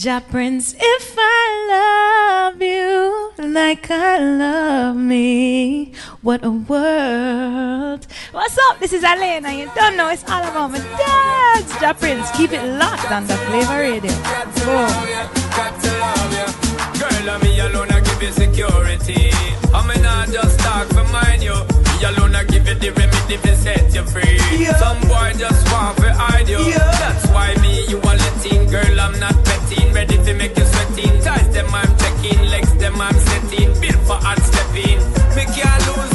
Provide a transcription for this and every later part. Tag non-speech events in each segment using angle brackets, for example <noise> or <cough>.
Ja Prince, if I love you like I love me, what a world. What's up? This is Elena. You don't know it's all about my dogs. Ja Prince, keep it locked on the Flavor Radio. Boom. Girl, I'm me alone, I give you security. I'm just talk for mine, you. Me alone, I give you the remedy to set you free. Yeah. Some boy just want to hide you. Yeah. That's why me, you are letting. Girl, I'm not betting. Ready to make you sweating. Ties them, I'm checking. Legs them, I'm setting. Built for hard stepping. Me can't lose,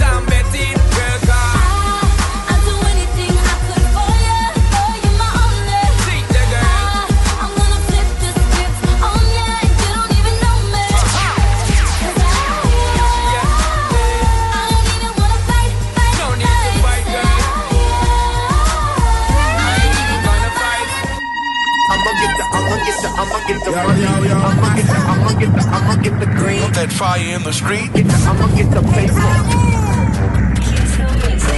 get the money. I'ma get the, I'ma get the, I'ma get the green. Put That fire in the street. Get the, I'ma get the paper.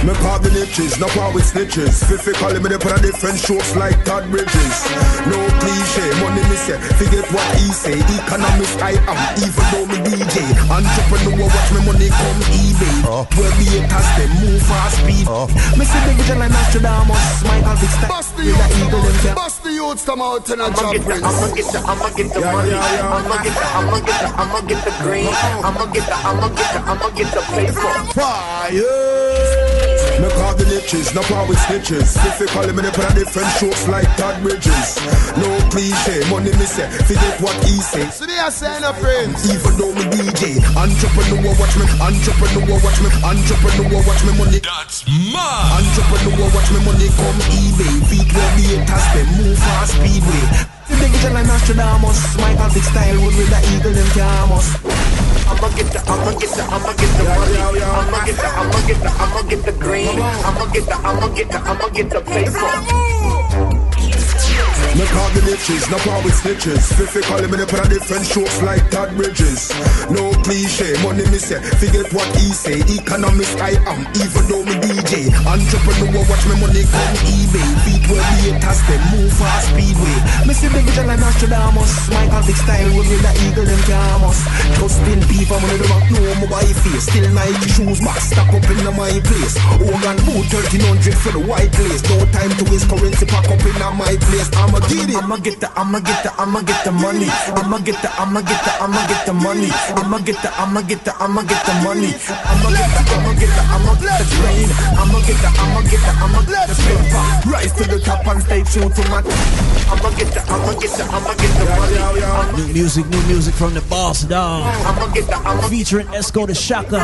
Me call the niches, not how with snitches. Fifi calling me they put a different strokes like Todd Bridges. No cliche, money me say, forget what he say. Economist I am, even though me DJ. Entrepreneur, watch me money come eBay. Where me haters them move fast speed. Me see the vision like Nostradamus, Michael Vick style. Bust the the eagle them youths, cap. bust the youths, come out in a I'ma job get the, I'ma get the, I'ma get the money. I'ma get the, I'ma get the, I'ma get the green. I'ma get the, I'ma get the, I'ma get the paper. Fire! Me call the niches, not how with snitches. Fifi calling me they put a different strokes like Todd Bridges. No cliche, money me say, forget what he say. So they are saying a friend. Even though me DJ, entrepreneur watch me, entrepreneur watch me, entrepreneur watch me money. That's mad. Entrepreneur watch me money come eBay. Beat where the haters them move fast speedway. The big vision like Nostradamus, Michael Vick style would with the eagle them camus. I'ma get the, I'ma get the, I'ma get the money. I'ma get the, I'ma get the, I'ma get the green. I'ma get the, I'ma get the, I'ma get the paper. Me call the niches, not how with snitches. Fifi me they put a different strokes like Todd Bridges. No cliche, money me say, forget what he say. Economist I am, even though me DJ. Entrepreneur watch me money come eBay. Beat where the haters them move fast speedway. Me see the vision like Nostradamus, My Vick style with the eagle them camus. Justin Bieber money the back no my wife face. Still Nike shoes box stack up in my place. Organ boot 1300 for the white place. No time to waste currency pack up in my place. I'ma get it. I'ma get the, I'ma get the, I'ma get the money. I'ma get the, I'ma get the, I'ma get the money. I'ma get the, I'ma get the, I'ma get the money. I'ma get the, I'ma get the, I'ma get the green. I'ma get the, I'ma get the, I'ma get the. Rise to the top and stay true to my. I'ma get the, I'ma get the, I'ma get the money. I'ma, New music, new music from the boss dog. I'ma get the, I'ma Featuring Esco the Shaka.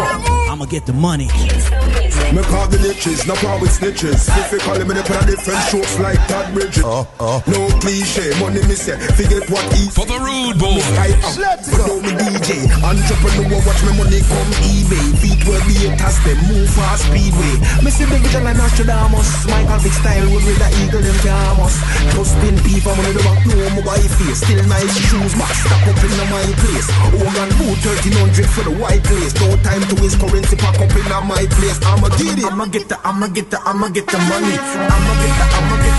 I'ma get the money. Me call the niches, not how with snitches. Fifi calling me they put a different strokes like Todd Bridges. Uh, uh. No cliche, money me say, forget what he For the rude boy. I am, Let's but go. know me DJ. Entrepreneur, watch me money come eBay. Beat where the haters them move fast speedway. Me see the vision like Nostradamus. Michael Vick style would with the eagle them camus. Justin Bieber money the back no my wife face. Still Nike shoes box stack up in my place. Organ boot 1300 for the white lace. No time to waste currency pack up in my place. I'ma get it. I'ma get the, I'ma get the, I'ma get the money. I'ma get the, I'ma get the,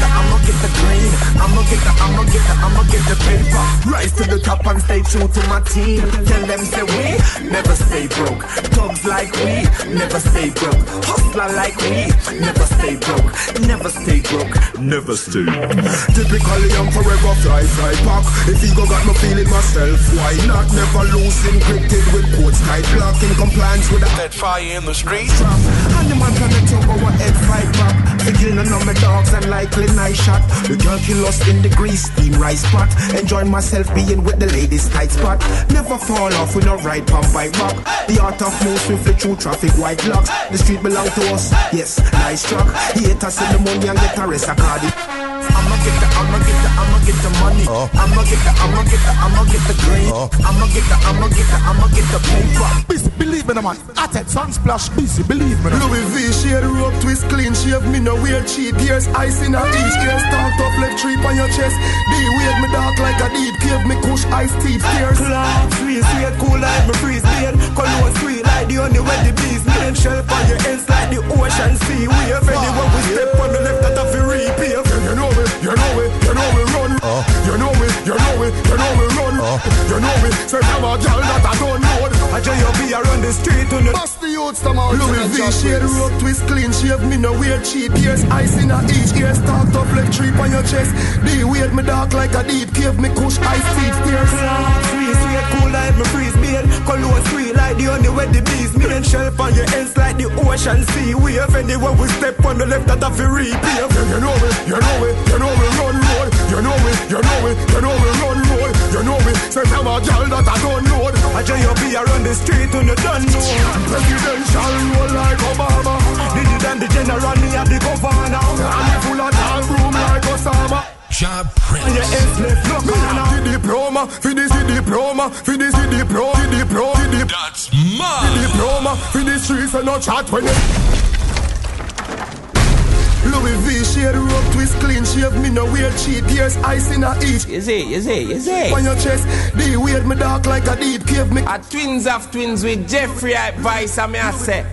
get the green. I'ma get the, I'ma get the, I'ma get the paper. Rise to the top and stay true to my team. Tell them say we never stay broke. Thugs like we never stay broke. Hustler like we never stay broke. Never stay broke. Never stay. Typically I'm forever fly fly pack If ego got me feeling myself Why not never lose encrypted with codes tight lock In compliance with a That fire in the street. trap And the man tryna talk our head fight back none of my dogs and likely nice shot The girl kill us in the grease steam rice pot. Enjoying myself being with the ladies tight spot. Never fall off with no ride pump bike back The art of move swiftly through traffic white locks The street belong to us, yes, nice truck. Haters in the money and get a rest a card I'ma get the, I'ma get the, I'ma get the money. Uh. I'ma get the, I'ma get the, I'ma get the green. Uh. I'ma get the, I'ma get the, I'ma get the paper. Busy, believe me, no man. At it, sunsplash, busy, believe me. Louis V, shade rope, twist, clean shave. Me no wear cheap ears, ice in a each ear. Start up left trip on your chest. D weird, me dark like a deep cave. Me kush ice teeth tears. Clark, sweet, sweet, cool like me freeze beard. Cologne sweet like the honey when the bees made. Shell on your ends like the ocean sea wave. Anywhere we step on the left, that have to repave. You know me, you know me, you know me run. You know me, you know me, you know me You know me, say I'm a girl that I don't know. I tell you be around the street on the Bust the youths them out. Louis V shade rope twist clean shave me no wear cheap ears ice in a each ear start up left tree on your chest. The weight me dark like a deep cave me kush ice teeth stairs. Sweet, sweet, cool like me freeze beard Cologne sweet like the only way the bees Me and shelf on your ends like the ocean sea wave Anywhere we step on the left that have to repave You know it, you know it, you know we run road. You know it, you know it, you know we run road. You know it, say I'm a girl that I don't know. I tell you be around the street on the done know Presidential roll like Obama. Did you than the general me at the governor And we full of tall room like Osama. Job And your Prince. ends left look Me have the diploma, for this the diploma, for this the diploma, the diploma, the diploma. That's mud. diploma for the streets and no chat when it Louis V shade rope twist clean shave me no wear cheap ears ice in a each You see, you see, you see. on your chest the weight me dark like a deep cave me A twins of twins with Jeffrey advice, I mean, I say.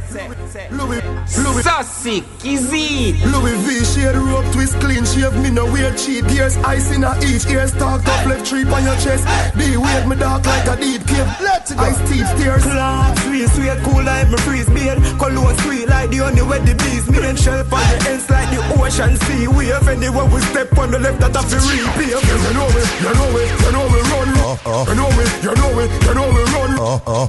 Louis Louis. Sick, easy. Louis V shade rope twist clean shave. Me no wear cheap ears. Ice in a each ears. Talked up left tree on your chest. The weight me dark like a deep cave. Let's go. Ice teeth stairs Class, sweet, sweet, cool like me freeze beard. Cologne sweet like the only way the bees Me and shelf on the ends like the ocean sea wave. Anywhere we step on the left that have to repave You know it, you know it, you know we run. You know it, you know it, you know we run.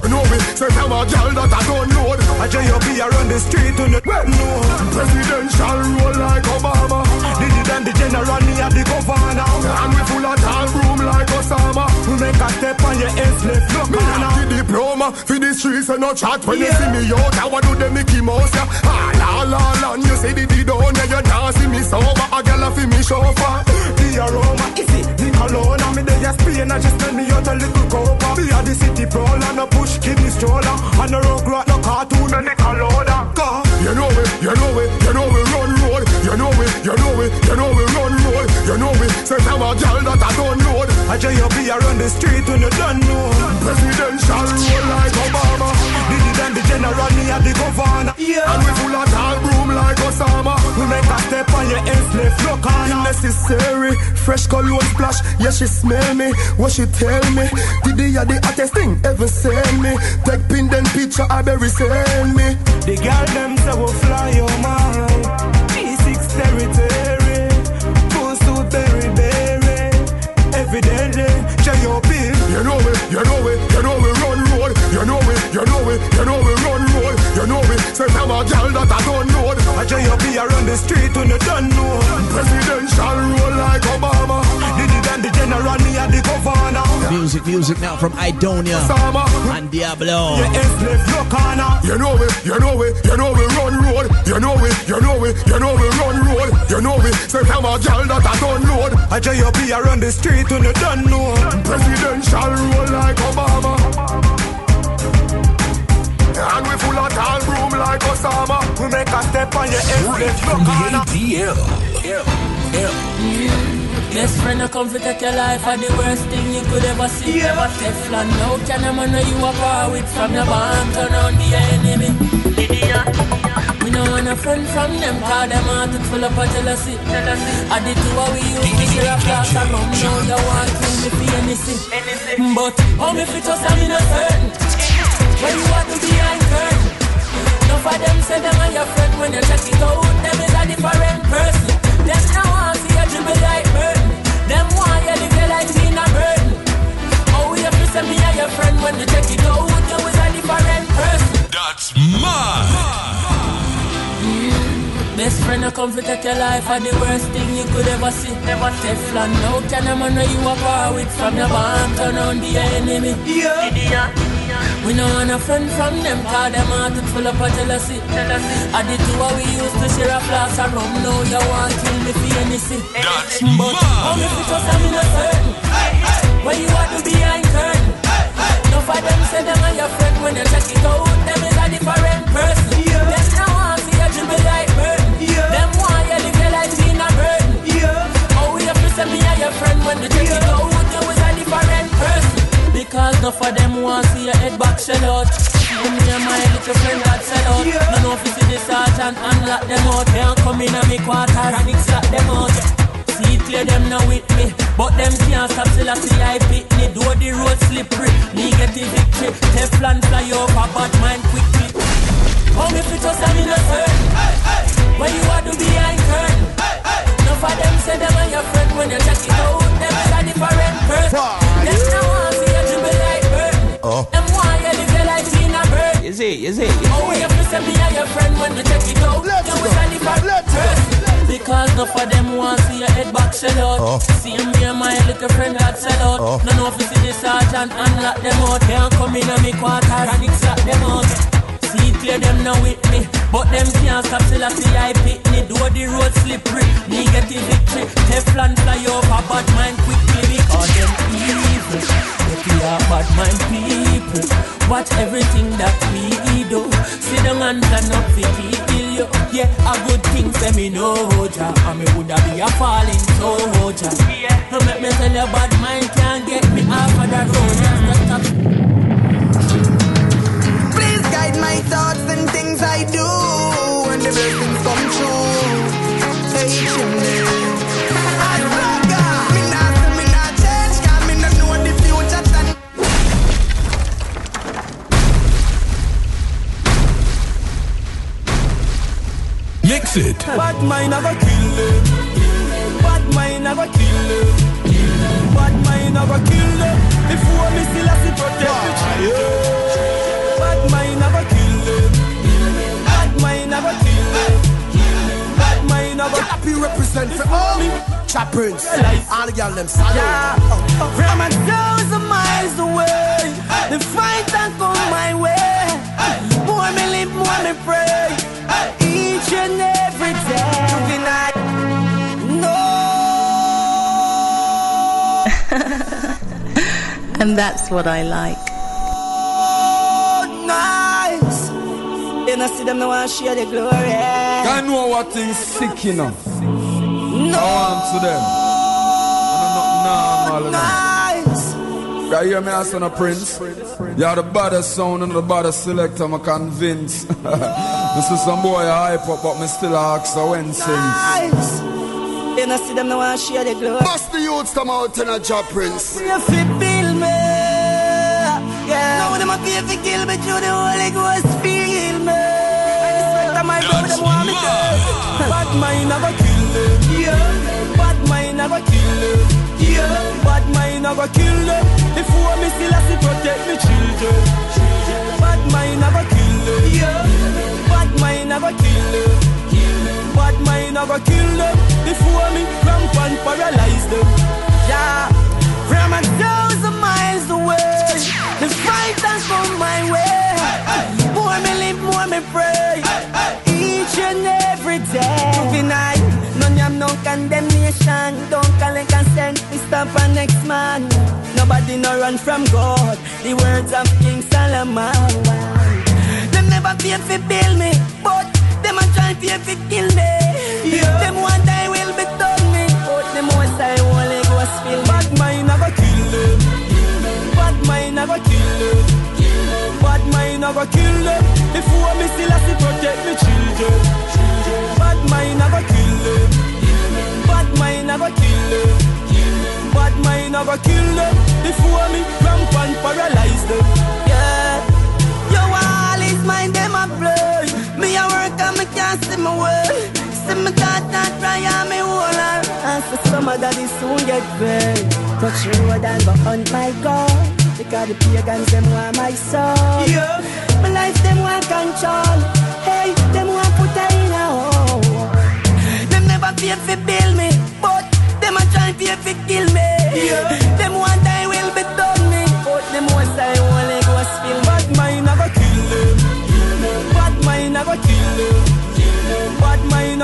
You know it, say I'm a girl that I don't know. I tell be around the street on the know Presidential roll like Obama. Did you than the general me at the governor And we full of tall room like Osama. We make a step on your ends left look Me have the diploma for the streets and no chat when you see me out. I want do the Mickey Mouse yeah. Ah la la la, and you say the down there you not see me sober. A girl a fi me chauffeur. The aroma. Is it, the cologne And me they just Spain I just spend me out a little cover. Be a the city brawl and a push kidney stroller. And a rock rat no cartoon and the cologne Car You know it, you know it, you know we run road. You know it, you know it, you know we run road. You know it, say I'm a girl that I don't know. I tell you be around the street when you don't know. Presidential roll like Obama. Did it and the general me at the governor. And we full of room like Osama. We make a step on your left no corner Necessary, fresh cologne splash. Yeah, she smell me. What she tell me? Did they the hottest thing ever send me? Take pin then picture I bury send me. The girl them say we fly your mind G6 territory Full suit berry berry Evidently, bill You know it, you know it, you know we road. You know it, you know it, you know we run road. You know it, say I'm a girl that I don't know. I tell you be around the street when you don't know Presidential roll like Obama. Did it and the general me at the governor Music, music now from Idonia and Diablo. Your ends left no corner You know it, you know it, you know we run road. You know it, you know it, you know we run road. You know it, say I'm a girl that I don't know. I tell you be around the street when you don't know Presidential roll like Obama. And we full of tall room like Osama. We make a step on your ends Straight left no from the corner ATL. Best friend a come fi take your life are the worst thing you could ever see. Never Teflon, no can a man know you a par with from your band turn on the enemy. We no want a friend from them, cause them heart it full up of jealousy. I did two what we used to share a glass of rum, now you want kill me for anything. But how me fit us I'm innocent. When you want to be curtain. Enough of them say them are your friend when you check it out. Them is a different person. Them now want see you dribble like burden. Them want you live your life in a burden. Oh, you have to say me are your friend when you check it out. You is a different person. That's mud. Best friend a come fi take your life are the worst thing you could ever see. Never Teflon, no can a man know you a par with from your band turn on the enemy. Yeah. We no want a friend from them, cause them heart it full of of jealousy. I did two what we used to share a flask of rum, now you want kill me for anything. That's But how me fit us I'm innocent. When you want to behind curtain. No for them say them are your friend when you check it out. Them is a different person. Them now want to see you dribble like burden. Them want you live your life in a burden. Oh, we have to say me are your friend when you check it out. No for them want see your head back shell out. Me and my little friend got sell out. No know if you see the sergeant and lock them out. Don't come in on me quarter and it slap them out. See it clear them now with me But them can't stop till I see I pick me Do the road slippery. Negative victory. Teflon fly over, bad mind quickly. Home if you just am innocent. What you are do when you check it out. Let's go. different person. Because enough of them want see your head back sell out. Oh. See me and my little friend that sell out. Oh. No know if you see the sergeant and lock them out. Can't come in on me quarter and extract them out. See clear them now with me, but them can't stop till I see I pick me. Do the road slippery, negative victory. Teflon fly over, bad mind quickly because them But we are bad mind people. Watch everything that we do. Sit down and plan up to kill you. Yeah, a good thing say me know, ja. And me woulda be a falling soldier. Yeah, make me tell you bad mind can't get me off of the road. Just stop it. Bad mind never kill them. Bad mind never kill them. Bad mind never kill them. If you want me still have to protect the children. Bad mind never kill them. Bad mind never kill them. Bad mind never Happy represent for all Chap Prince. All the girl them Yeah. From a thousand miles away, the fight and come my way. More me live, more me pray. Each and every day. Good night. No. And that's what I like. nice. You know, see them, no one share the glory. I know what things sick, you know. No. I want to them. I don't know normal, you know. Nice. Right here, me as son of Prince. You are the baddest sound and the baddest selector, I'm convinced. <laughs> this is some boy hype up, but me still ask so when sings. Nice. You know, see them, no one share the glory. Bust the youths come out in a Chap Prince. You fit bill me. Yeah. Now them a pay for kill me through the Holy Ghost feel me. I swear to my brother, them want me dead. Bad mind never kill them. Yeah. Bad mind never kill them. Yeah. Bad mind never kill them. If you want me still have to protect me children. Bad mind never kill them. Yeah. Mind never kill them. Bad mind never kill them. Want me, cramp and paralyze them. Yeah. From a thousand miles away, the fight has come my way. More me live, more me pray. Each and every day. Good night. None am no condemnation. Don't call it consent. We stop our next man. Nobody no run from God. The words of King Solomon. Never fear fi build me, but them a try fear fi kill me. Them one day will be done me, but them most I only go spill. Bad mind never kill them. Bad mind never kill them. Bad mind never kill them. If you want me still have to protect me children. Bad mind never kill them. Bad mind never kill them. Bad mind never kill them. If you want me, and paralyze them. Yeah. Your wall is mine, them a blow. Me a work and me can't see my way. See me thought that try and me hold her. And so some of daddy soon get paid. Touch road and go hunt my God. Because the pagans them want my soul. Yeah. My life them want control. Hey, them want put her in a hole. Them never fear fi build me, but them a try fi kill me. Yeah.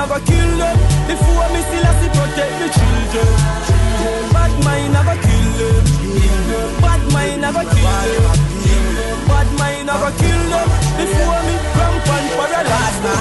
Never kill them. Want me still have to protect the children. Bad mind never kill them. Bad mind never kill them. Bad mind never kill them. You me cramp and paralyze them.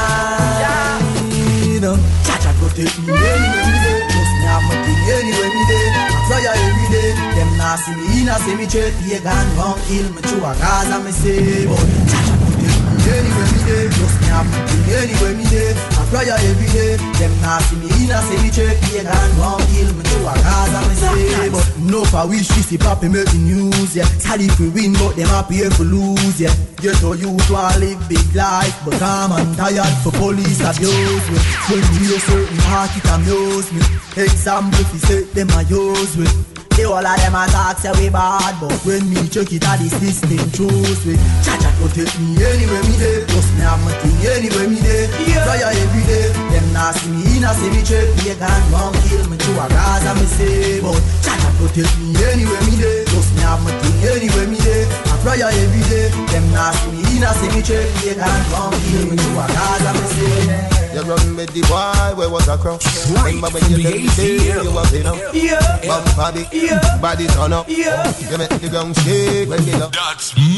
Yeah. Jah Jah protect me me dey. Just me have my thing anywhere me. I fly every day. Them nah see me in a cemetery. Pagan gon' kill me through a Gaza me say. But Jah Jah protect me anywhere me dey. Just me have thing anywhere me dey. I prayer every day. Them nah see me in a cemetery, pagan won't kill me to a cause I'm. But no for wish this the papi make the news, yeah. Sad if we win, but them happy if we lose, yeah. Get to you to live big life, but I'm and tired for police abuse me. When we hear certain heart, it amuse me. Example, if you say them a use me. The whole of them a talk say we bad But when me check it at the system choose we Jah-Jah protect me anywhere me dey. Plus me have my thing anywhere me dey. Prayer every day. Them nah see me in a cemetery Pagan won't kill me to a Gaza me say. But Jah-Jah protect me anywhere me dey. Plus me have my thing anywhere me dey. A prayer every day. Them nah see me in a cemetery Pagan won't kill me to a Gaza me say You run with the boy, where was I cross? Remember when you let me say you were been up? Yeah. Bump Bumper big, body turn up. Yeah. You make the ground shake when you look. That's mine.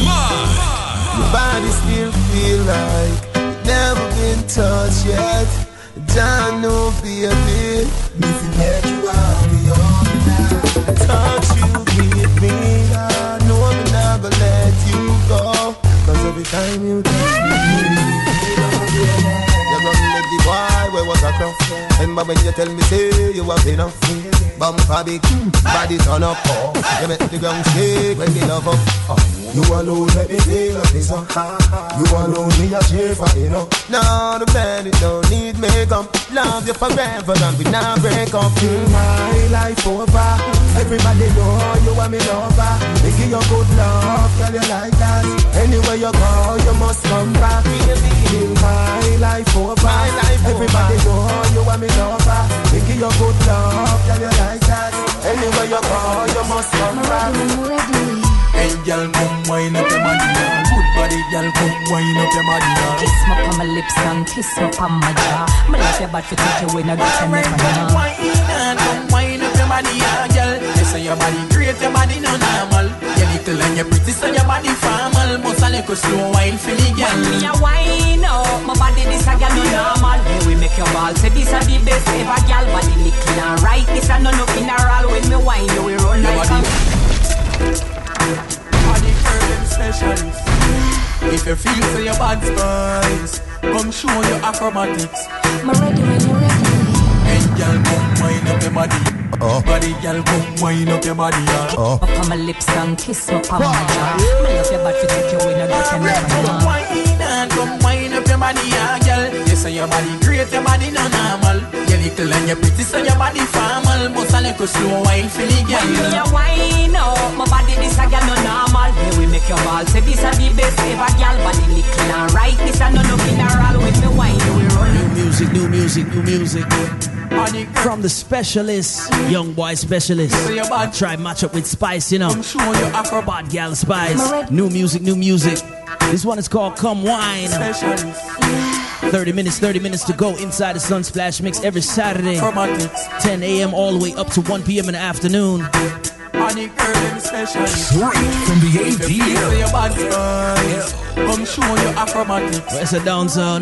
Your body still feel like it never been touched yet. Don't know, baby. Missing let Remember when you tell me, say you have enough? Bumper big, body turn up. Oh. You make the ground shake when you love up. Oh. You alone let me feel like this one. You alone me a cheer for you know. No, the band it don't need makeup. Love you forever and we not break up. Feel my life over. Everybody know you are me lover. They give you good love, tell you like that. Anywhere you go, you must come back. Feel my life over. My life Everybody know you are me lover. They give you good love, tell you like that. Anywhere you go, you must come back. Hey, girl, come wine up your body now. Good body, girl, come wine up your body now. Kiss me on my lips and kiss me on my jaw. Me love your body, take you when I get to never know. Wine and come wine up your body, girl. Say your body great, your body no normal. You little and you pretty, so your body formal. Must a little slow wine for me, girl. Me a wine up, my body this a girl no normal. Hey, we make your ball say this a the best ever, girl. Body little and right, this a no no funeral. When me wine, you will run like a. Body curving specialist. If you feel so your bad spice, come show your acrobatics. Me ready when you ready. Hey, girl, come wine up your body. Uh. Body, girl, come wine up your body, yeah. Uh. Up on my lips and kiss me on my jaw. Me love your body, take you when I get to never Come know. wine and come wine up your body, yeah, girl. You say your body great, your body no normal. You little and you pretty, so your body formal. Must a little slow wine for me, girl. Me a wine up, my body this a girl no normal. Hey, we make your ball say this a the best ever, girl. Body little and right, this a no no funeral. When me wine, you will run New music, new music, new music. From the specialist, young boy specialist. I try match up with Spice, you know. Bad gal Spice. New music, new music. This one is called Come Wine. 30 minutes, 30 minutes to go inside the Sunsplash Mix every Saturday. 10 a.m. all the way up to 1 p.m. in the afternoon. Honey curving specialist. Straight from the If you feel so your bad come show your acrobatics. Where's the down zone?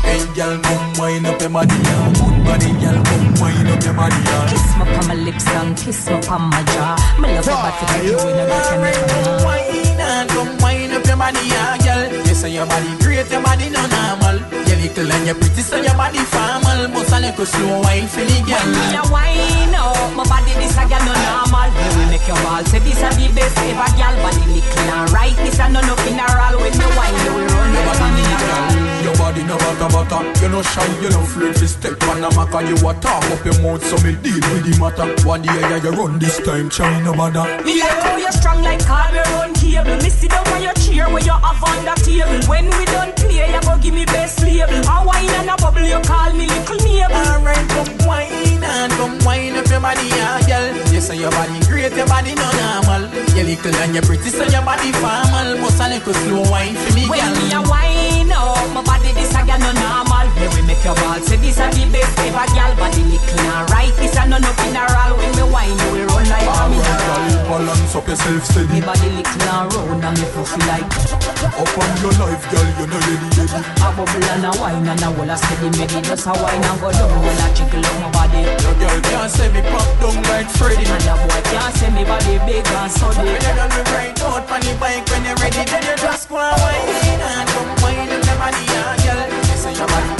Hey, girl, come wine up your body, yeah. Good body, girl, come wine up your body. Kiss me on my lips and kiss me on my jaw. Me love your body, take you when I get to never Come wine and come wine up your body, yeah, girl. You say your body great, your body no normal. You little and you pretty, so your body formal. Must a little slow wine for me, girl. Me a wine up, my body this a girl no normal. Hey, we make your ball say this a the best ever, girl. Body little and right, this a no no funeral. When me wine, you will run no shy, you no afraid to step on the mac And you a talk up your mouth so me deal with the matter One day yeah, you run this time, China bother Me like how you strong like car we run cable. Me sit down on your chair where you have on the table. When we done play, you go give me best label. A wine and a bubble, you call me little neighbor. Alright, come wine and come wine up your body, yeah, girl You say your body great, your body no normal You little and you pretty, so your body formal Must a little slow wine for me, When me a wine up, my body this a girl no normal. Make your ball say this a the best ever, girl. Body little and right, this a no no funeral. When me wine, you will run like a mineral. balance up yourself steady Me body little and round and me fluffy like Up on your life, girl, you know ready, ready a bubble and a wine and a whole a steady meddy. Just a wine and go down, when a jiggle up my body. Your girl can't say me pop down like Freddy And a boy can't say me body big and solid. When you done me right out on the bike When you're ready, then you just go and wine And come wine up your body, yeah, girl say your body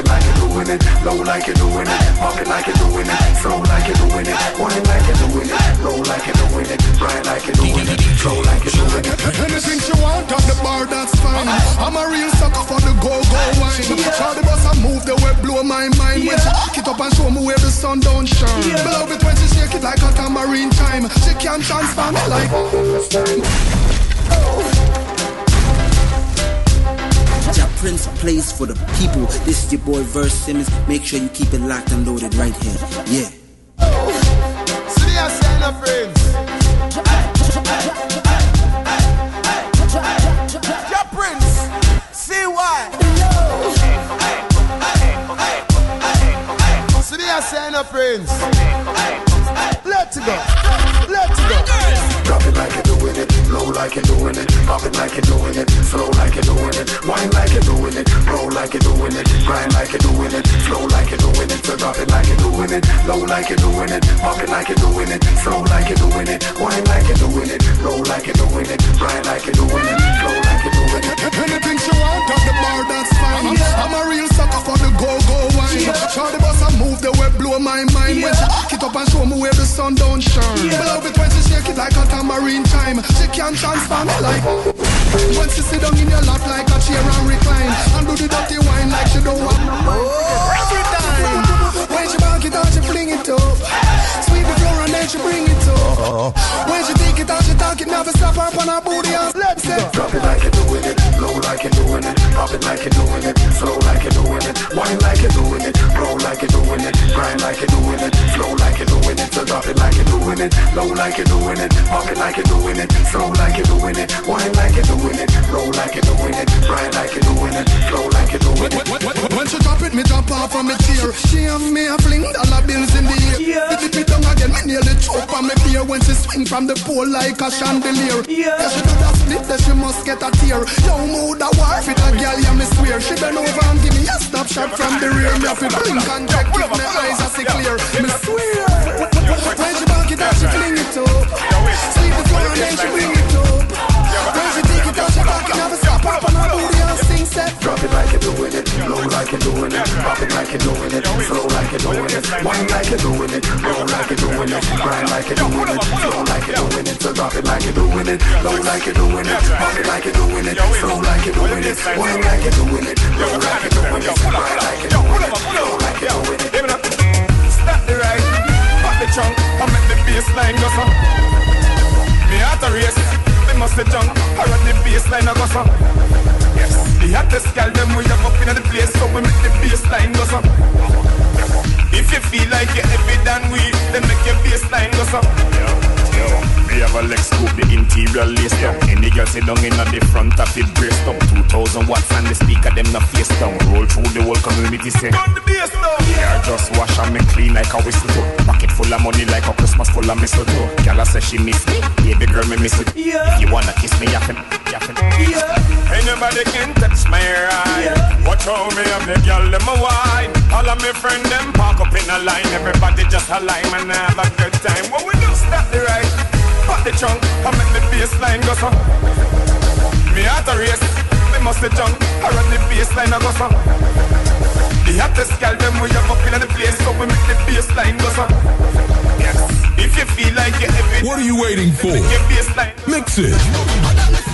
doing it, low like you're doing it, pop it like you're doing it, slow like you're doing it, wine like you're doing it, low like you're doing it, grind like you're doing it, flow like you're doing it. Anything she want at the bar, that's fine. I'm a real sucker for the go-go wine. Try the bus and move the way blow my mind. When she back it up and show me where the sun don't shine. Below it when she shake it like a tambourine time. She can't transform it like. Ja Prince plays for the people. This is your boy Verse Simmons. Make sure you keep it locked and loaded right here. Yeah. Ja Prince, see why. Ya, sign. Let's go. Let's go. Low like you're doing it, pop it like you're doing it, slow like you're doing it, wine like you're doing it, roll like you're doing it, grind like you're doing it, flow like you're doing it, so drop it like you're doing it, low like you're doing it, pop it like you're doing it, slow like you're doing it, wine like you're doing it, roll like you're doing it, grind like you're doing it, flow like you're doing it. Anything she want at the bar, that's fine. I'm a real sucker for the go-go wine. The bus and move the way blow my mind. When she back it up and show me where the sun don't shine. Below it when she shake it like a tambourine time. She can transform it like. When she sit down in your lap like a chair and recline. And do the dirty wine like she don't want no man. Oh, every time. When she back it out, she fling it up. Sweep the floor and then she bring it up. Uh-huh. When she take it out, she talk it, never stop up on her booty and let's say. Drop it like you're doing it, low like you're doing it, pop it like you're doing it, slow like you're doing it, wine like you're doing it, roll like you're doing it, grind like you're doing it, flow like you're doing it, so drop it like you're doing it, low like you're doing it, pop it like you're doing it, slow like you're doing it, wine like you're doing it, roll like you're doing it, grind like you're doing it, flow like you're doing it. When she drop it, me drop off on me chair. She have me a fling dollar bills in the air. If it down again, me nearly choke on me fear when she swing from the pole like a chandelier. Yeah, she got a split that she must get a tear. Yo, mood a war fit a girl, yeah me swear. She bend over and give me a stop shot from the rear. Me have to blink and check if my eyes are see clear. Me swear. When she back it up, she fling it up. Sleep the floor and then she bring it up. When she take it out, she back it never stop up on her booty set. Drop it like you're doing it, low like you're doing it, pop it like you're doing it, slow like you're doing it, wine like you're doing it, roll like you're doing it, grind like you're doing it, slow like you're doing it, so drop it like you're doing it, low like you're doing it, pop it like you're doing it, slow like you're doing it, wine like you're doing it, roll like you're doing it, grind like you're doing it, slow like you're doing it. Stop the ride, pop the trunk, and make the baseline go so. Me heart a race, me must a jump, I run the baseline a go so. The hottest girl them we have up in the place, so we make the baseline go so. If you feel like you're heavy than we, then make your baseline go so. Me have a Lex scoop the interior lace down. Any girl sit down in the front of it brace down. 2000 watts and the speaker them not face down. Roll through the whole community say. Gun the bass down. Yeah, just wash and me clean like a whistle too. Pocket full of money like a Christmas full of mistletoe. Girl I say she miss me, baby girl me miss it. If you wanna kiss me, you can, you can. Ain't nobody can touch my ride. Watch how me have the girl them a wine. All of me friend them park up in a line. Everybody just align and have a good time. What we do? Stop the ride. Pop the trunk and make the baseline go so. Me heart a race, me must. I run the baseline go so. The hottest girl them we have up in the place, so we make the baseline go so. Yes, if you feel like you're heavy, What are you waiting for? make your baseline. Mix it.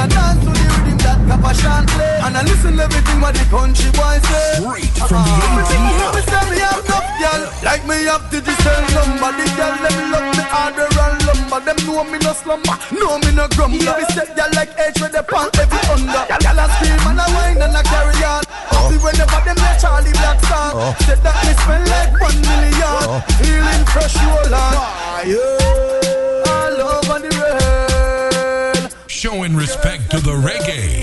And I dance to the rhythm that Papa San play. And I listen everything what the country boys say. Straight from uh-huh. the ATL. Me say me have enough gyal Like me have digital number The gyal them love me harder and lumber. Them know me no slumber, know me no grumble. Me say gyal like edge with the pan every under. Gyal a scream and a whine and a carry on. Uh-huh. Happy whenever them let Charly Black song uh-huh. Oh. Said that me smell like one million. Feeling fresh roll on. Fire. All over the showing respect to the reggae.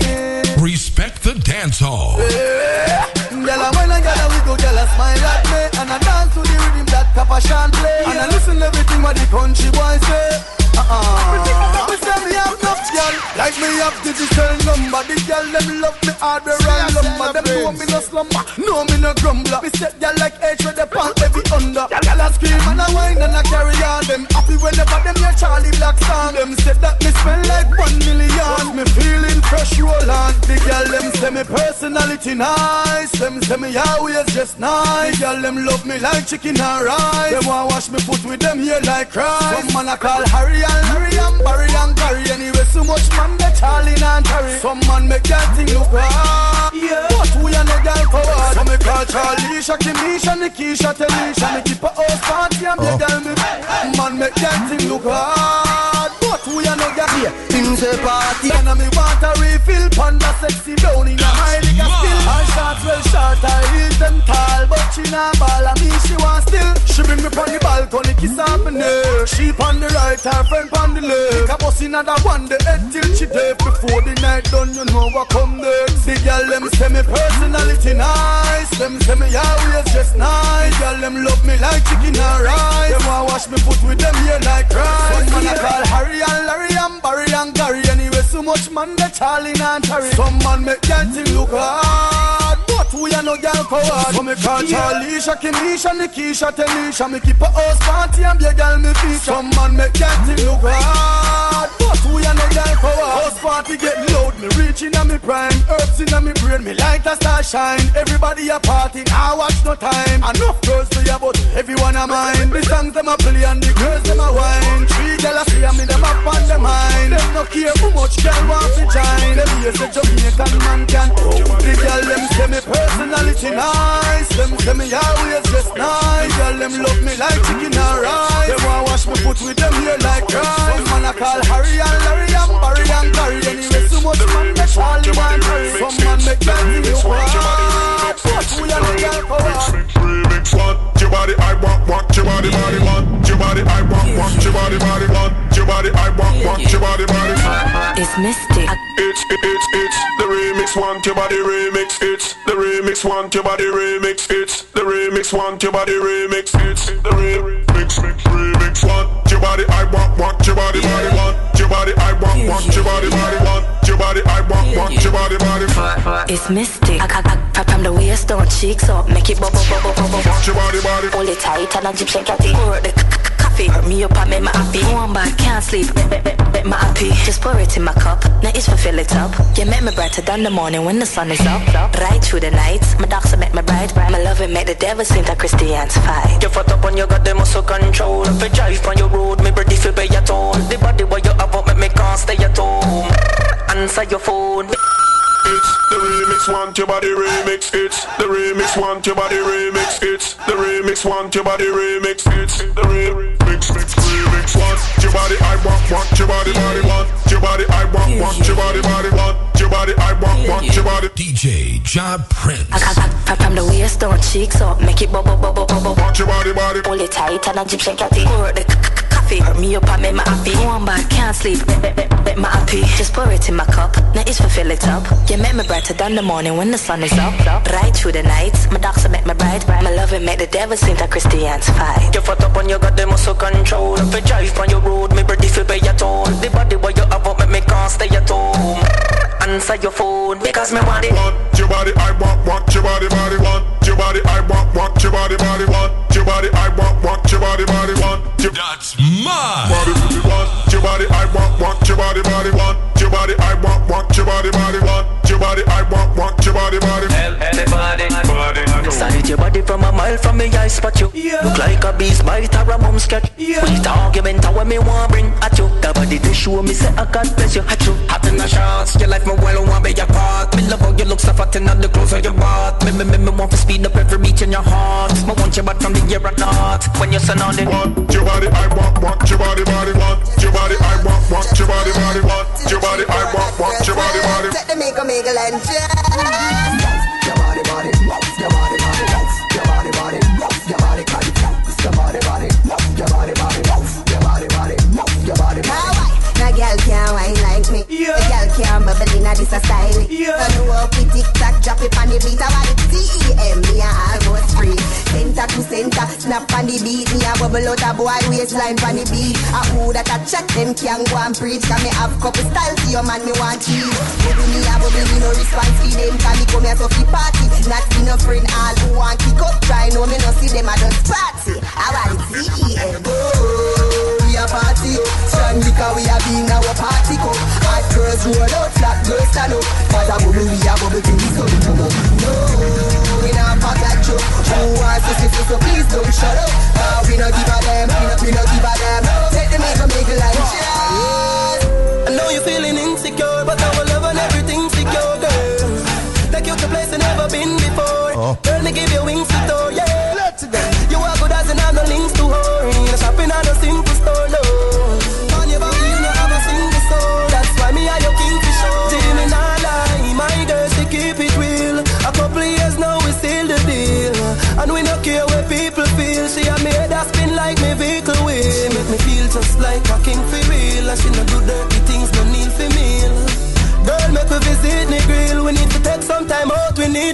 Respect the dance hall. Girl, I wine and girl, I wiggle, girl, I smile at me. And I dance to the rhythm that Papa San play. And I listen to everything what the country boys say. Uh-uh. Me say me have enough, girl Like me have digital number. The girl, them love me hard, they run lumber. Them know me no slumber, know me no grumbler. Me set gyal like H with the punk heavy under. Girl, girl a scream and a whine and a carry on. Them happy whenever them hear Charly Black song. Them said that me spend like one million. Me feeling fresh roll on. The girl them say me personality nice. Them say me always just nice. The girl them love me like chicken and rice. Them want wash me foot with them here like Christ. Some man a call Harry and Larry and Barry and Gary. Anyway, so much man they Charlie and Terry. Some man make girl thing look hard. Yeah. But we are no girl forward. So me call Charlie, Shaki, Misha, Nikisha, Telisha. Me keep a house party and me oh. girl me. Man make girl thing look hard. But we are no girl. Yeah. Things a party and me want a refill. Panda sexy brown in a my nigga still. Her shots well short, her heels them tall. But she not ball and me she want still. She bring me pon the balcony, kiss up me neck. She pon the right, her friend pon the left. I bust another one, the head till she dead. Before the night done, you know what come next. The them say me personality nice. Them say me always just nice. Girl them love me like chicken and rice. Them want wash me foot with them here like rice. Some man I call Harry and Larry and Barry and Gary. Anyway, so much man they Charlie and Terry. Some man make thing look hard. We are no girl coward. So me call Charlie, Shaki, Misha, Nikisha, Telisha. Me keep a house party and be a girl me feature. Some man make girl thing look hard. But we are no girl coward. House party get loud. Me reaching on me prime. Herbs in me brain. Me like a star shine. Everybody a party. I watch no time. Enough girls to ya, but everyone a mine. The songs them a play and the girls them a wine. Three girls a see me them up on the mind. Them no care how much girl want to join. Them here say Jamaican man can. The girl them say me personality nice. Them say me always just nice. Girl them love me like chicken and rice. Them want wash me foot with them here like rice. Some man a call Harry and Larry and Barry and Gary. Anyway, so much man make Charlie and Harry. Some man make girl think you want. But we are the girl power. Want your body, I want, want your body, body want your body, I want, want your body, body want your body, I want, want your body, body. It's Mystic. Remix want your body remix. It's the remix want your body remix. It's the remix want your body remix. It's the remix remix want your body, I want, want your body, body want your body, I want, want your body, body want your body, I want, want your body, body. It's Mystic. I, I, from the waist down, cheeks up, make it bubble, bubble, bubble. Want your body, body. Hold it tight and Egyptian catty. Out the c- Hurt me up I make me happy. One bad, can't sleep. Make me happy. Just pour it in my cup. Now it's for fill it up. You make me brighter than the morning when the sun is up. Right through the night. My doctor make me bright. My love it make the devil seem like Christian's fight. You fat up on your goddamn muscle control If you drive on your road, me ready for pay your toll The body where you have up, make me can't stay at home Answer your phone It's the remix want your body remix. It's the remix want your body remix. It's the remix want your body remix. It's the remix mix remix want your body I want want your body body want your body I want want your body body want your body I want want your body. DJ Job Prince. I, I, I, from the waist down, cheeks up, make it bubble, bubble, bubble. Want your body body. Hold it tight and Egyptian catty. Pour out the c- c- coffee. Hurt me up and make me happy. One bad, can't sleep. Make me happy. Just pour it in my cup. Now it's for fill it up. You make me brighter than the morning when the sun is up. Right through the night. My doctor make me bright. My love it make the devil seem like Christian's fight. You fat up on your goddamn muscle control If you drive on your road, me ready for pay your toll The body where you have up, make me can't stay at home Answer your phone, because me want it Want your body I want want your body body want your body I want want your body body want That's mine. body body want your body I want want your body body want your body I want want your body body want your body I want want your body body. Everybody, body. Your body from a mile from me, I spot you. Look like a beast bite or a mum sketch. With argument, how me want bring at you. The body they show me say I got bless you. At you, hot in the shots. Your life me well, want be your part. Me love how you look so fat and all the clothes of your bought. Me me me me want to speed up every beat in your heart. Me want your butt from the year and not. When you send on the Want your body I want want your body body want your body I want want your body body want your body I want want your body body. Set the make a make a land The girl can't bubble in a this a style. Yeah. You know how we tick tock, drop it on the beat. I want it T-E-M, me a almost free. Center to center, snap on the beat. Me a bubble out a boy waistline on the beat. A who that a check them can go and preach. Cause me have couple style to your man me want cheese. Bubble me a bubble me no response for them. Cause me come here to fi party. Not be no friend all who want kick up. Try no me no see them a just party. Girls roll out, flat girls stand up. Cause a bubble we a bubble till the sun come up. No, we not fuck that joke. Who wants to see so please don't shut up. Uh, we no give a damn, we no, we no give a damn. Take the make a make a like cheers. I know you're feeling insecure, but our love and everything secure, girl. Take you to place you never been before. Girl, me give you wings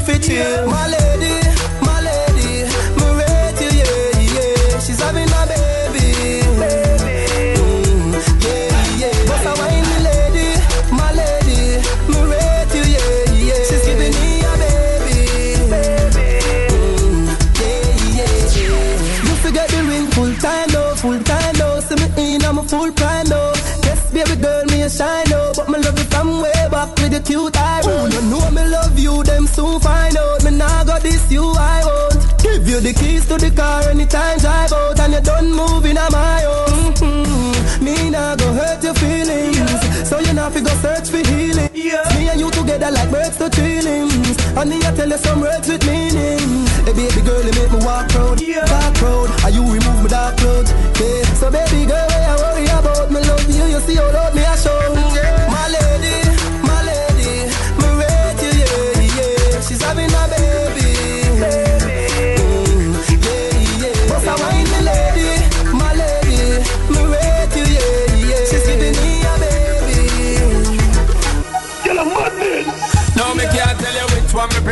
out, we need you the keys to the car anytime drive out, and you done moving on my own. Mm-hmm. Me nah go hurt your feelings, so you nah fi go search for healing. Yeah. Me and you together like birds to feelings, and me I tell you some words with meaning. Hey baby girl, you make me walk proud, dark proud. Are you remove my dark clothes? Yeah. So baby girl, why I worry about me love you? You see how love me I show. My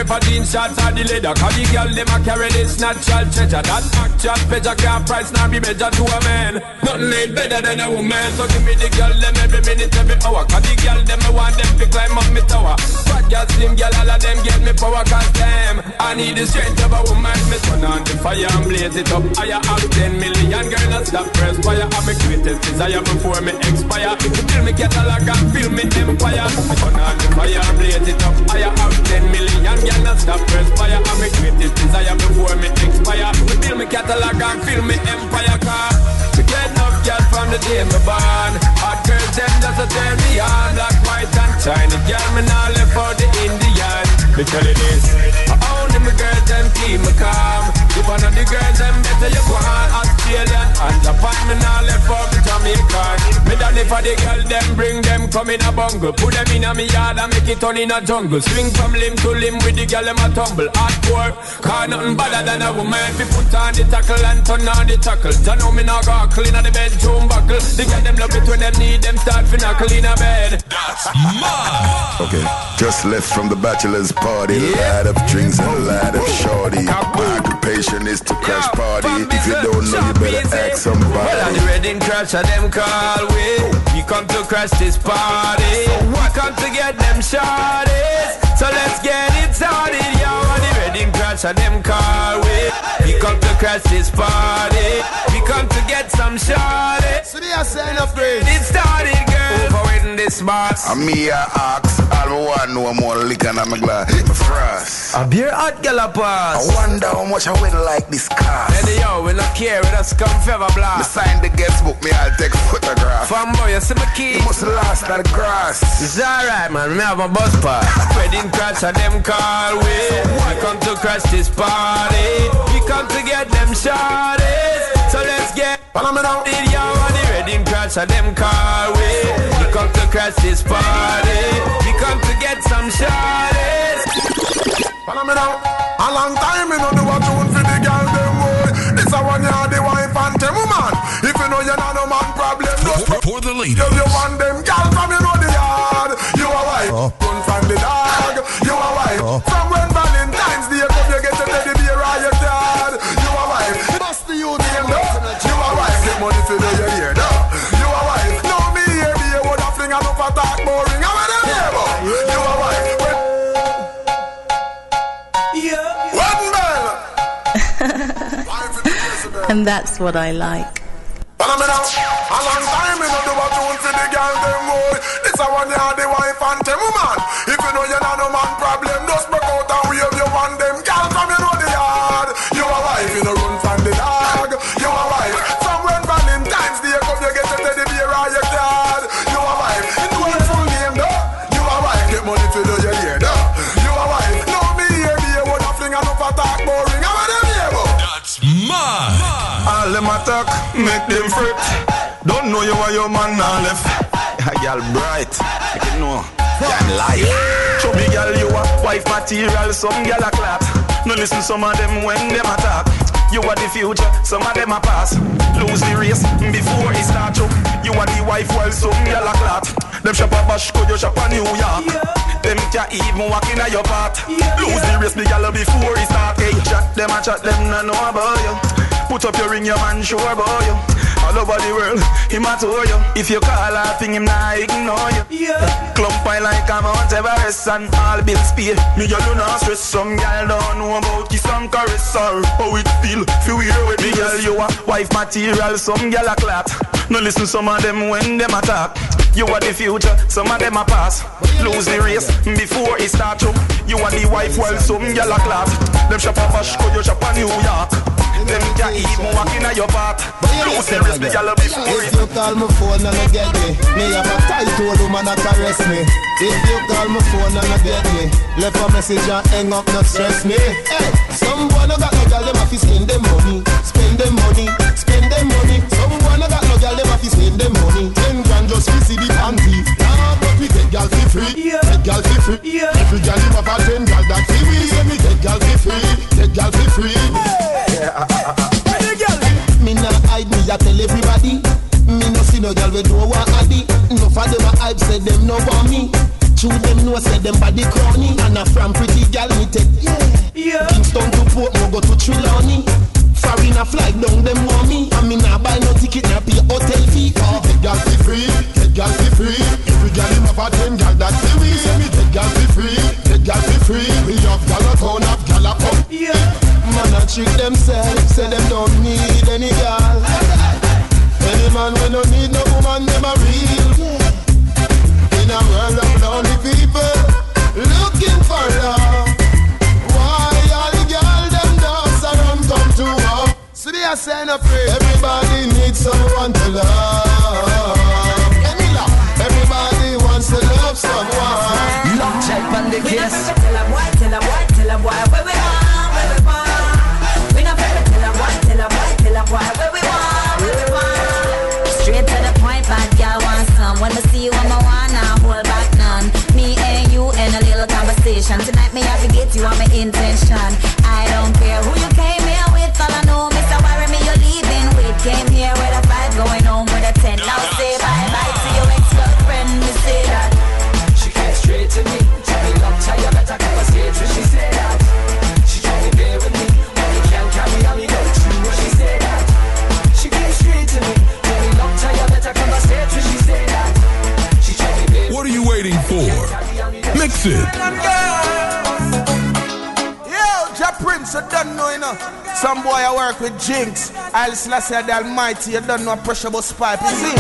prefer jeans shorts or the leather. Cause the girl them a carry this natural treasure. That actual pleasure can't price nor be better to a man. Nothing ain't better than a woman. So give me the girl them every minute, every hour. Cause the girl them me want them to climb up me tower. Fat girl, slim girl, all of them get me power. Cause them, I need the strength of a woman. Me turn on the fire and blaze it up. I have 10 million girl not stop press fire. I'm a greatest desire before me expire. If you feel me catalog and feel me empire. Me turn on the fire and blaze it up. I have 10 million girl not stop press fire I'm a greatest desire before me expire. We feel me catalog and feel me empire car To get enough girl from the day me born. Hot girls them just a turn me on. Black, white and China girl me now left for the Indian. Me tell you this Only me girls them keep me calm. If one of the girls them better you go on Australian and Japan me now left for the Jamaican. Me done it for the girl them bring them come in a bungle. Put them in a me yard and make it turn in a jungle. Swing from limb to limb with the girl them a tumble. Hardcore Cause nothing better than a woman. If you put on the tackle and turn on the tackle. You know me now go clean on the bedroom buckle. The girl them love it when them need them start fi knuckle in a bed. That's Okay, just left from the bachelor's party. Lot of drinks and a lot of shorty. My occupation is to crash party. If you don't know, you better ask somebody. Well, on the wedding crash, of them call we. We come to crash this party. We come to get them shorties. So let's get it started, yo. On the wedding crash, of them call we. We come to crash this party. We come to get some shorties. So they are saying upgrade. It started, girl. For waiting this boss. And me a ask, all I want no more liquor in my glass. My frost. A beer hot gal a pass. I wonder how much I win like this car. Lady, yo, we not care, we just come feather Me blast. sign the guest book, me I'll take photograph. Fanboy, you see my key? You must last at the grass. It's alright, man. Me have a bus pass. Wedding crash and them call we. We come to crash this party. We come to get them shorties. So let's get Follow me now. it, yo. On the wedding crash and them call we. We come to crash this party. We come to get some shorties. Follow me now. A long time me know do a tune for the girl them boy. This a one yard the wife and them woman. If you know you not no man problem, just For, for the ladies. If you want them girl from you know the yard, you a wife. Oh. Run And that's what I like. A long time for the girl them boy. A one ya the wife and woman. If you know you not no man problem, make them fret. Don't know you are your man now left. A girl bright, make you know. Girl life. Chubby girl, you a wife material. Some girl a clap. No listen some of them when them attack. You are the future, some of them a pass. Lose the race before it start you. You are the wife while some girl a clot. Them shop a Bashco, you shop a New York. Them can't even walk in your part. Lose the race, the girl before it start. Hey, chat them a chat them, no know about you. Put up your ring, your man sure about you. All over the world, him tour you. If you call a thing, him not ignore you. Yeah. Clump I like a Mount Everest and all bills paid. Me girl do not stress. Some girl don't know about kiss and caress or how it feel. Feel weird with me girl, you a wife material. Some girl a clot. No listen some of them when them attack. You are the future, some of them a pass. Lose the race before it start you. You are the wife while some girl a clot. Them shop a Bashco, you shop a New York. Them can't even walk in your part. Lose the race, the girl before If you call my phone and I get me, me have a tight old woman that caress me. If you call my phone and I get me, left a message and hang up, not stress me. Hey, some boy no got no girl, them have to spend them money, spend them money, spend them money. Some boy no got no girl, them have to spend them money. Just to see the panty. Nah, but we get girl for free, get girl for free. Every ah, ah, ah, girl him have a ten girl that free. We say me get girl for free, get girl for free. Me nah hide me, I tell everybody. Me no see no girl we don't want addy. No for them a hype, say them no want me. True them know say them body corny. And a from pretty girl me take yeah. yeah. Kingston to Portmore go to Trelawny. Trick themselves, say them don't need any girl. Any man we don't need no woman, them a real. In a world of lonely people, looking for love. Why all the girl them dogs around come to us? So they are saying a prayer. Everybody needs someone to love. Everybody wants to love someone. Love check on the kiss. Tell a boy, tell a boy, tell a boy where we me have to get you on my intention. Prince, you don't know, you know. Some boy I work with Jinx. I'll Selassie the Almighty, you don't know a pressure but pipe. You see?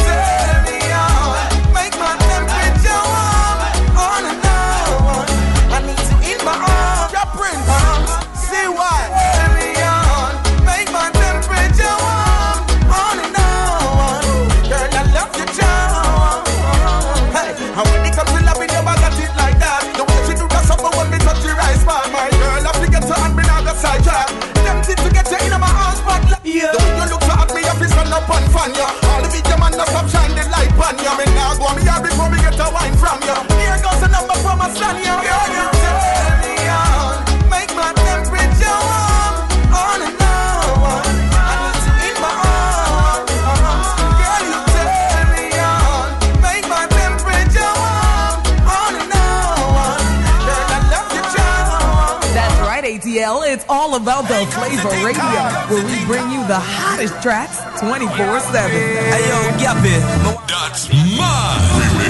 Make my temperature warm on and on. I need to eat my arm. Ja Prince, uh-huh. see why? Fan ya. All the video man, no stop shine the light on ya. Me now go on me a all about the flavor radio, where we bring you the hottest tracks 24 7. Hey yo, Gappy. That's mine.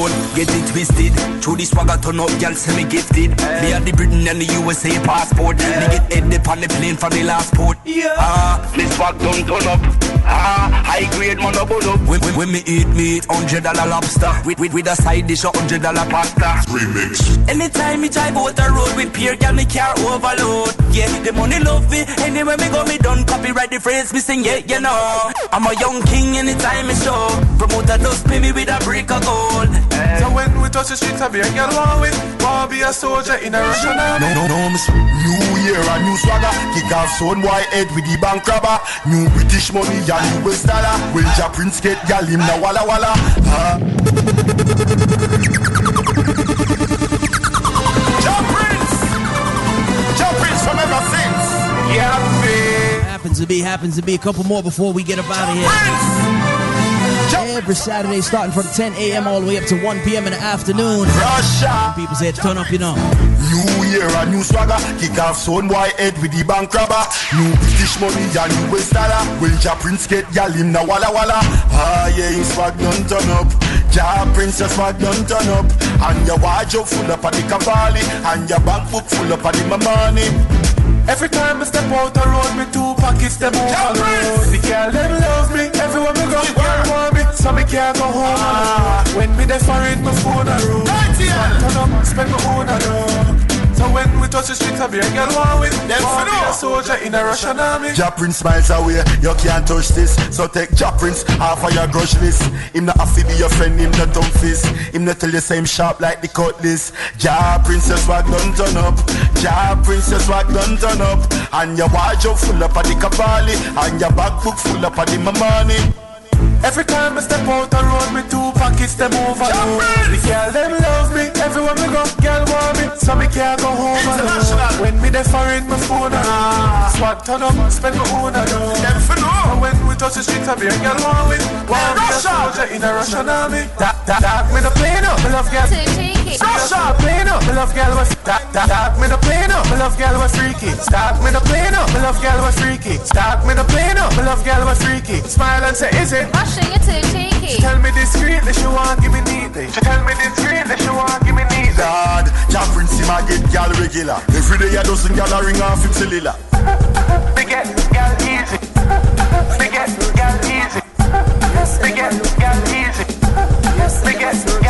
Don't get it twisted. Through this swagger turn up, girl, semi gifted. Me at the Britain and the USA passport. Me get head up on the plane from the last port. Yeah. Ah, me swag don't turn up. Ah, high grade man up up. When, when, when me eat meat, hundred dollar lobster with, with with a side dish of hundred dollar pasta. Remix. Anytime me drive out the road with peer, girl, me car overload. Yeah, the money love me. Anywhere me go, me done copyright the phrase me sing. Yeah, you know. I'm a young king anytime me show. Promoter does pay me with a brick of gold. So when we touch the streets, I be a girl want with. Want be a soldier in a Russian army. No, no, no, miss. New year, a new swagger. Kick off son boy head with the bank robber. New British money, ya US dollar. Will ja prince get gal him na walla walla. Huh? Ja Prince! Ja Prince from ever since. Yeah, babe. Happens to be, happens to be a couple more before we get up out of here. Every Saturday, starting from 10 a.m. all the way up to 1 p.m. in the afternoon. Russia. People say, turn up, you know. New year, a new swagger. Kick off son boy head with the bank robber. New British money, ya US dollar. Will ja prince get gal him na walla walla. Ah, yeah, him swag done turn up. Ja prince, your swag done turn up. And your wardrobe full up of the Cavalli. And your bank book full up of the money. Every time I step out the road, me two pockets them overload. The girl them love me, everywhere me go, girl want me, so me can't go home alone. When me there for it, my phone a room. Turn up, spend my own a dough. So when we touch the streets, I be a girl want with. Them for be a soldier in a Russian army. Ja Prince smiles away, you can't touch this. So take Ja Prince off of your grudge list. Him not have to be your friend, him not dumb fist. Him not tell you same sharp like the cutlass. Ja Prince your swag done turn up. Ja Prince your swag done turn up. And your wardrobe full up of the Cavalli. And your backbook full up of the money. Every time I step out the road, me two pockets them overload. The girl them love me, everywhere me go, girl want me, so me can't go home alone. When me there for it, my phone a ring. Swag turn up, spend my own a dough. And when we touch the streets, I be a girl want with. Want be a soldier in a Russian army. That that that me the plane up, me love girl. Russia, plane up, me love girl was that that that me the plane up, me love girl was freaky. Start me the plane up, me love girl was freaky. Start me the plane up, me love girl was freaky. Smile and say, is it? Russia, you're too cheeky. She tell me discreetly, she want give me neatly. She tell me discreetly, she want give me neatly. God, Ja Prince him a get gal regular. Every day a dozen gal a ring off him cellular. Me get gal easy. Me get gal easy. Me get gal easy. Me get gal easy.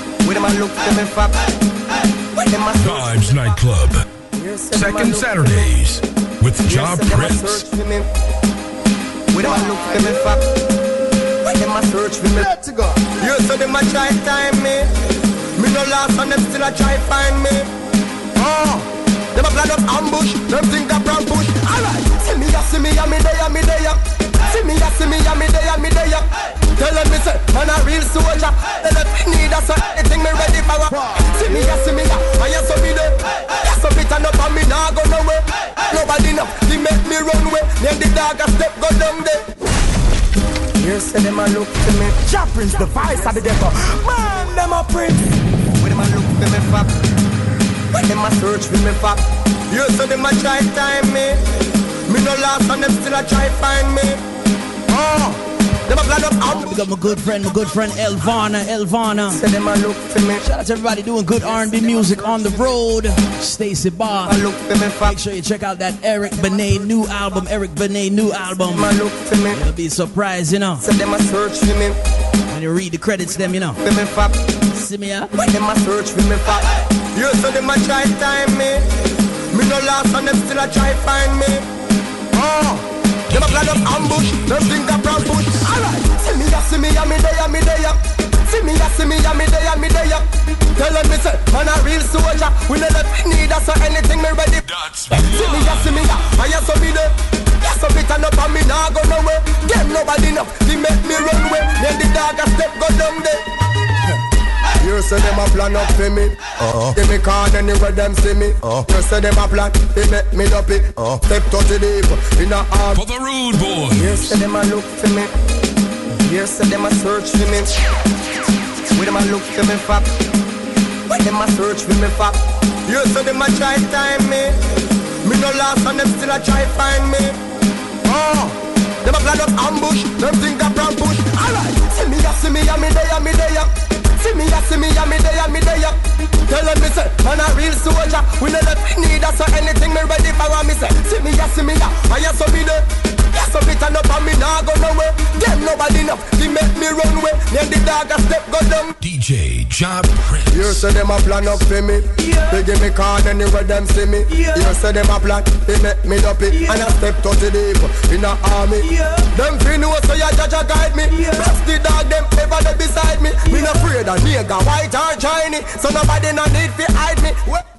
Where them a look for me for? Where them a search Vibes Nightclub. Second Saturdays with Ja Yes, Prince. search for me. Where them a look for me for? Where them a search for me? Let's go. You say them a try time me. Me no lost and them still a try find me. Oh, them a plan up ambush. Them think that brown bush. Alright, see me ya, see me ya, me there ya, me there ya. See me see me ya, me there ya, me there. Tell them me say, man a real soldier. Tell them me need a so anything me ready for. See me see me I eh. ya so me there. Ya so fit and up and me nah go nowhere. Nobody know, they make me run away. Then the dog a step go down there. You say them a look to me. Ja the vice of the devil. Man, them a prince. Where them a look for me for? Where them a search for me for? You say them a try time me. Me no lost and them still a try find me. Oh. Them a plan up ambush. We got my good friend, my good friend Elvana, Elvana. Say them a look for me. Shout out to everybody doing good R&B music on the road. Stacy Barthe. look for me. Make sure you check out that Eric Benet new album. Eric Benet new album. Them a look for me. You'll be surprised, you know. Say them a search for me. When you read the credits, them, you know. For me for. See me, yeah? When them a search for me. You say them a try time me. Me no lost and them still a try find me. Oh. Them a plan up ambush, them think a brown bush. Alright, see me ya, see me ya, me there ya, me there ya. See me ya, see me ya, me there ya, me there ya. Tell them me say, man a real soldier. We never need us so anything me ready. That's See me ya, see me ya, I ya so me there. Ya so bit and up and me nah go nowhere. Them nobody know, they make me run away. Then the dog a step go down there. You say them a plan up for me. Uh-huh. Give me card anywhere them see me. Uh-huh. You say them a plan, they make me up it. Uh-huh. Step to the deep in a arm. For the rude boys. You say them a look for me. You say them a search for me. Where them a look for me for? Where them a search for me for? You say them a try time me. Me no lost and them still a try find me. Oh. Them a plan up ambush, them think that plan push. Alright, see me ya, see me ya, me there, me there. See me ya, see me ya, me there, me there. Tell them me say, man a real soldier. We never need us so anything me ready for. Me say, see me ya, see me I ya so me there. Yeah, so me turn up and me nah go nowhere. Them nobody enough, they make me run away. And the dog a step go down. DJ Job Prince. You say them a plan up for me. Yeah. They give me card anywhere them see me. Yeah. You say them a plan, they make me up it. Yeah. And I step to the deep in a army. Yeah. Them fi know so ya judge guide me. Yeah. Bless the dog them ever they beside me. Yeah. Me no afraid of nigga white or shiny. So nobody no need fi hide me.